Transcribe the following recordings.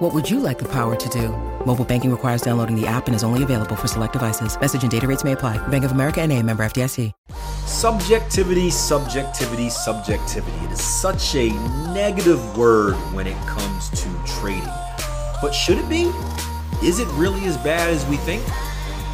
What would you like the power to do? Mobile banking requires downloading the app and is only available for select devices. Message and data rates may apply. Bank of America and a member FDIC. Subjectivity, subjectivity, subjectivity. It is such a negative word when it comes to trading. But should it be? Is it really as bad as we think?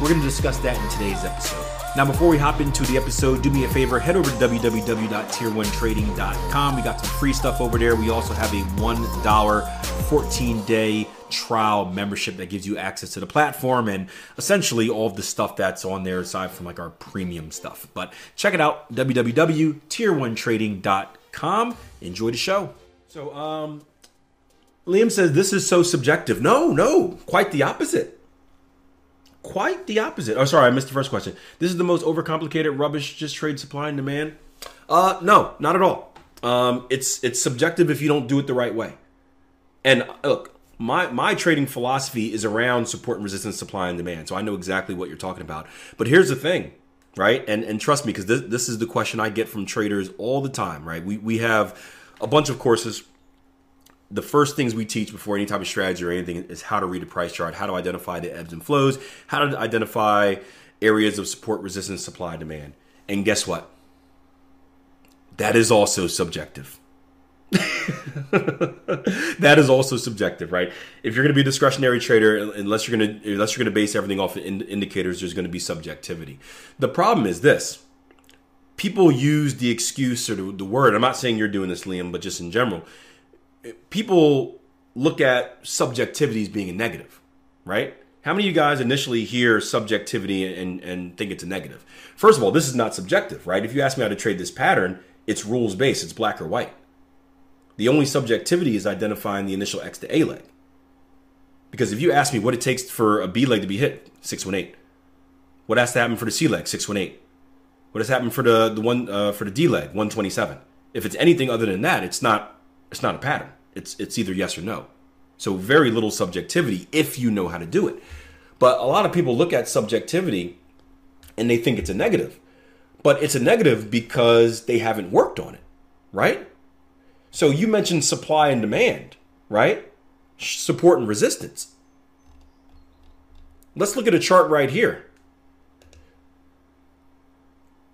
We're going to discuss that in today's episode. Now, before we hop into the episode, do me a favor, head over to www.tier1trading.com. We got some free stuff over there. We also have a $1 14 day trial membership that gives you access to the platform and essentially all of the stuff that's on there aside from like our premium stuff. But check it out www.tier1trading.com. Enjoy the show. So, um, Liam says this is so subjective. No, no, quite the opposite. Quite the opposite. Oh, sorry, I missed the first question. This is the most overcomplicated rubbish. Just trade supply and demand. Uh, no, not at all. Um, it's it's subjective if you don't do it the right way. And look, my my trading philosophy is around support and resistance, supply and demand. So I know exactly what you're talking about. But here's the thing, right? And and trust me, because this this is the question I get from traders all the time, right? We we have a bunch of courses. The first things we teach before any type of strategy or anything is how to read a price chart, how to identify the ebbs and flows, how to identify areas of support, resistance, supply, demand. And guess what? That is also subjective. that is also subjective, right? If you're going to be a discretionary trader, unless you're going to unless you're going to base everything off of indicators, there's going to be subjectivity. The problem is this: people use the excuse or the, the word. I'm not saying you're doing this, Liam, but just in general, people look at subjectivity as being a negative, right? How many of you guys initially hear subjectivity and, and think it's a negative? First of all, this is not subjective, right? If you ask me how to trade this pattern, it's rules based, it's black or white. The only subjectivity is identifying the initial X to A leg. Because if you ask me what it takes for a B leg to be hit, 618. What has to happen for the C leg, 618. What has happened for the the one uh, for the D leg, 127. If it's anything other than that, it's not it's not a pattern. It's it's either yes or no. So very little subjectivity if you know how to do it. But a lot of people look at subjectivity and they think it's a negative. But it's a negative because they haven't worked on it, right? So you mentioned supply and demand, right? Support and resistance. Let's look at a chart right here.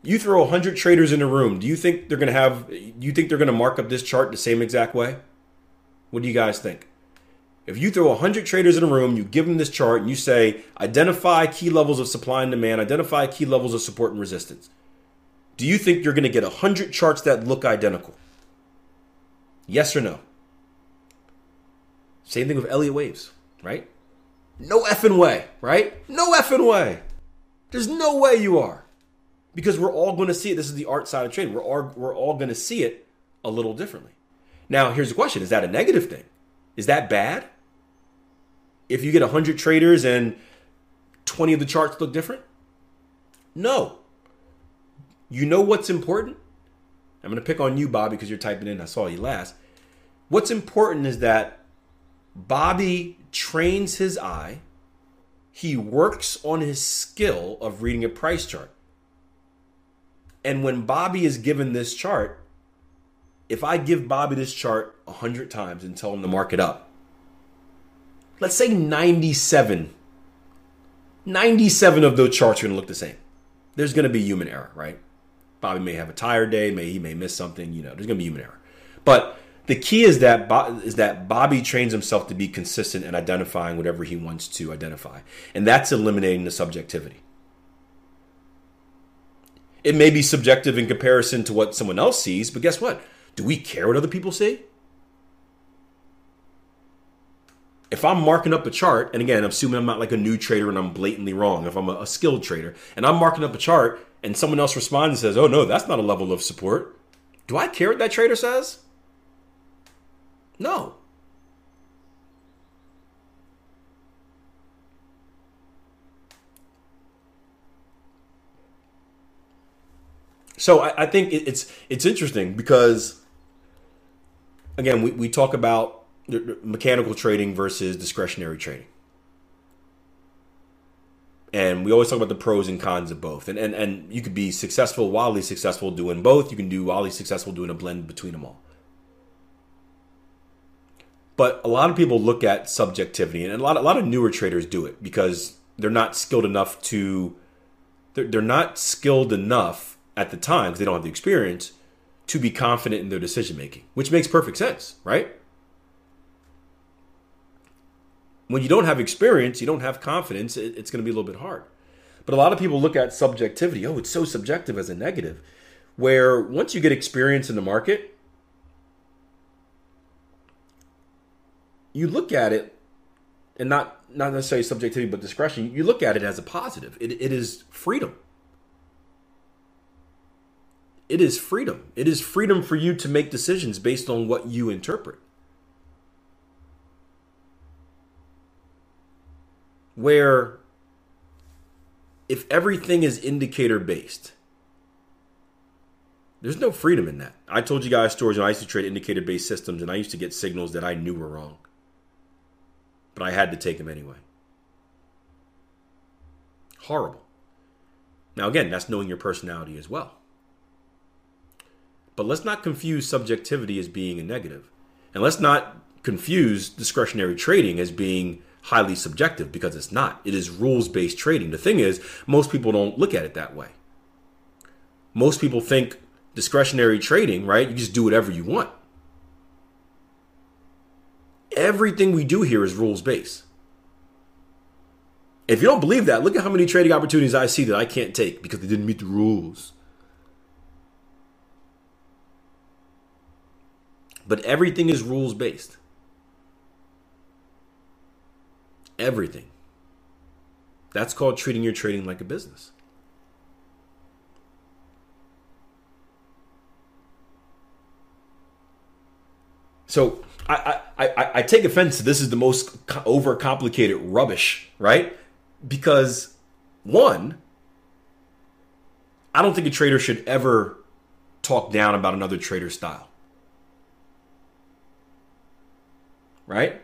You throw 100 traders in a room. Do you think they're going to have you think they're going to mark up this chart the same exact way? What do you guys think? If you throw 100 traders in a room, you give them this chart and you say identify key levels of supply and demand, identify key levels of support and resistance. Do you think you're going to get 100 charts that look identical? Yes or no? Same thing with Elliott waves, right? No effing way, right? No effing way. There's no way you are. Because we're all going to see it. This is the art side of trading. We're all, we're all going to see it a little differently. Now, here's the question Is that a negative thing? Is that bad? If you get 100 traders and 20 of the charts look different? No. You know what's important? I'm going to pick on you, Bobby, because you're typing in. I saw you last. What's important is that Bobby trains his eye. He works on his skill of reading a price chart. And when Bobby is given this chart, if I give Bobby this chart 100 times and tell him to mark it up, let's say 97, 97 of those charts are going to look the same. There's going to be human error, right? Bobby may have a tired day, may he may miss something. You know, there's going to be human error. But the key is that is that Bobby trains himself to be consistent in identifying whatever he wants to identify, and that's eliminating the subjectivity. It may be subjective in comparison to what someone else sees, but guess what? Do we care what other people say? If I'm marking up a chart, and again, I'm assuming I'm not like a new trader and I'm blatantly wrong. If I'm a, a skilled trader and I'm marking up a chart and someone else responds and says, "Oh no, that's not a level of support," do I care what that trader says? No. So I, I think it, it's it's interesting because again we, we talk about mechanical trading versus discretionary trading. And we always talk about the pros and cons of both. And, and and you could be successful, wildly successful doing both. You can do wildly successful doing a blend between them all. But a lot of people look at subjectivity, and a lot, a lot of newer traders do it because they're not skilled enough to. They're, they're not skilled enough at the time because they don't have the experience to be confident in their decision making, which makes perfect sense, right? when you don't have experience, you don't have confidence, it, it's going to be a little bit hard. But a lot of people look at subjectivity. Oh, it's so subjective as a negative. Where once you get experience in the market, you look at it, and not not necessarily subjectivity, but discretion. You look at it as a positive. It, it is freedom. It is freedom. It is freedom for you to make decisions based on what you interpret. where if everything is indicator based, there's no freedom in that. I told you guys stories when I used to trade indicator based systems and I used to get signals that I knew were wrong. But I had to take them anyway. Horrible. Now, again, that's knowing your personality as well. But let's not confuse subjectivity as being a negative. And let's not confuse discretionary trading as being highly subjective because it's not. It is rules based trading. The thing is, most people don't look at it that way. Most people think discretionary trading, right? You just do whatever you want. Everything we do here is rules based. If you don't believe that, look at how many trading opportunities I see that I can't take because they didn't meet the rules. But everything is rules based. everything. That's called treating your trading like a business. So I, I, I, I take offense to this is the most overcomplicated rubbish, right? Because one, I don't think a trader should ever talk down about another trader's style. Right?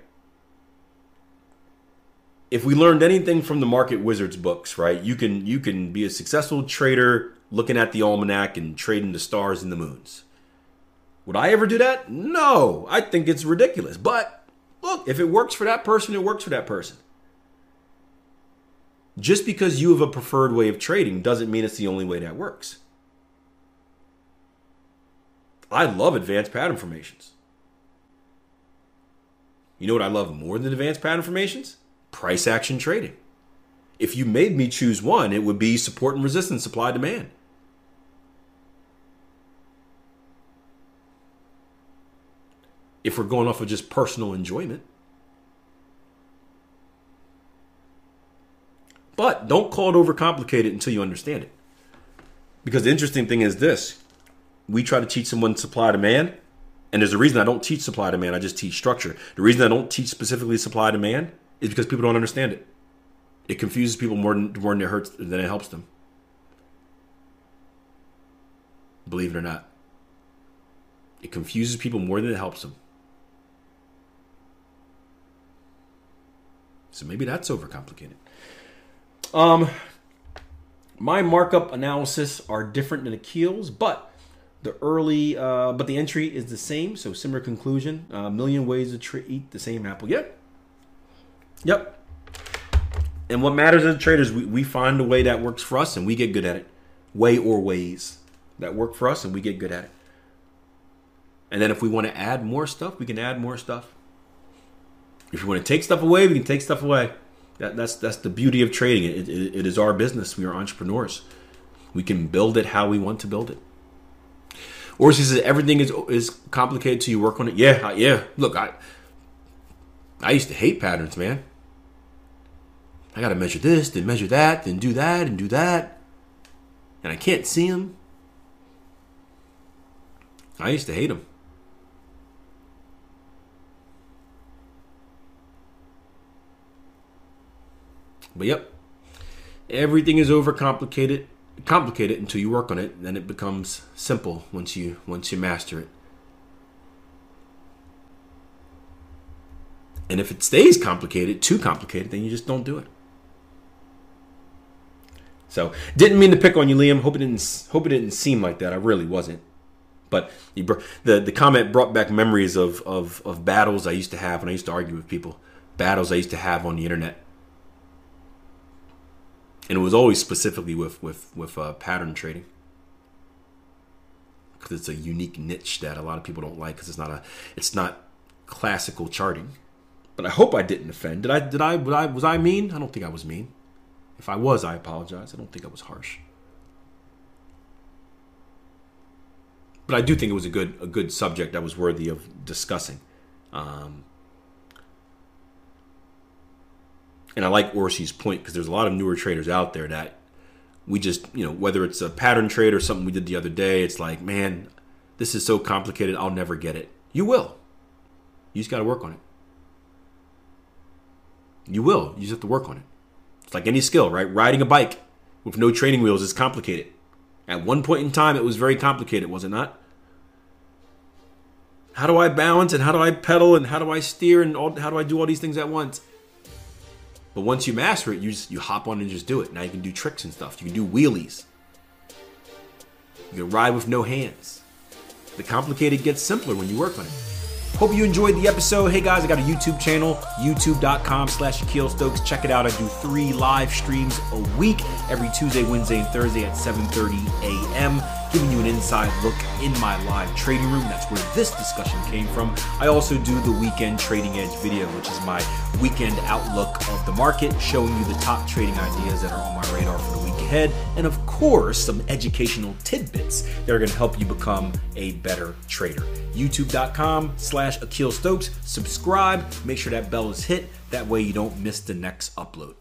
if we learned anything from the market wizards books right you can you can be a successful trader looking at the almanac and trading the stars and the moons. Would i ever do that? No. I think it's ridiculous. But look if it works for that person it works for that person. Just because you have a preferred way of trading doesn't mean it's the only way that works. I love advanced pattern formations you know what i love more than advanced pattern formations price action trading. If you made me choose one, it would be support and resistance, supply demand. If we're going off of just personal enjoyment. But don't call it overcomplicated until you understand it. Because the interesting thing is this we try to teach someone supply demand, and there's a reason I don't teach supply demand, I just teach structure. The reason I don't teach specifically supply demand is because people don't understand it. It confuses people more than, more than it hurts than it helps them. Believe it or not. It confuses people more than it helps them. So maybe that's overcomplicated. Um, my markup analysis are different than Akil's, but the early, uh, but the entry is the same. So similar conclusion. A uh, million ways to tre- eat the same apple. Yep, Yep. And what matters as traders, we, we find a way that works for us and we get good at it. Way or ways that work for us and we get good at it. And then if we want to add more stuff, we can add more stuff. If we want to take stuff away, we can take stuff away. That, that's that's the beauty of trading. It, it, it is our business. We are entrepreneurs. We can build it how we want to build it. Orsi says everything is is complicated till you work on it. Yeah, yeah. Look, I I used to hate patterns, man. I got to measure this, then measure that, then do that, and do that. And I can't see them. I used to hate them. But yep, everything is overcomplicated complicate it until you work on it, then it becomes simple once you once you master it. And if it stays complicated, too complicated, then you just don't do it. So didn't mean to pick on you, Liam. Hope it didn't hope it didn't seem like that. I really wasn't. But the the comment brought back memories of, of of battles I used to have when I used to argue with people, battles I used to have on the internet, and it was always specifically with with with uh, pattern trading because it's a unique niche that a lot of people don't like because it's not a it's not classical charting. But I hope I didn't offend. Did I? Did I? Was I? Was I mean? I don't think I was mean. If I was, I apologize. I don't think I was harsh. But I do think it was a good a good subject that was worthy of discussing. Um, and I like Orsi's point because there's a lot of newer traders out there that we just, you know, whether it's a pattern trade or something we did the other day, it's like, man, this is so complicated, I'll never get it. You will. You just got to work on it. You will. You just have to work on it. It's like any skill, right? Riding a bike with no training wheels is complicated. At one point in time, it was very complicated, was it not? How do I balance and how do I pedal and how do I steer and all, how do I do all these things at once? But once you master it, you just you hop on and just do it. Now you can do tricks and stuff. You can do wheelies. You can ride with no hands. The complicated gets simpler when you work on it. Hope you enjoyed the episode. Hey guys, I got a YouTube channel, youtube.com slash Akil Stokes. Check it out. I do three live streams a week, every Tuesday, Wednesday, and Thursday at 7.30 a.m., giving you an inside look in my live trading room. That's where this discussion came from. I also do the weekend trading edge video, which is my weekend outlook of the market, showing you the top trading ideas that are on my radar for the week ahead, and of course, some educational tidbits that are going to help you become a better trader. YouTube.com slash Akil Stokes. Subscribe, make sure that bell is hit. That way you don't miss the next upload.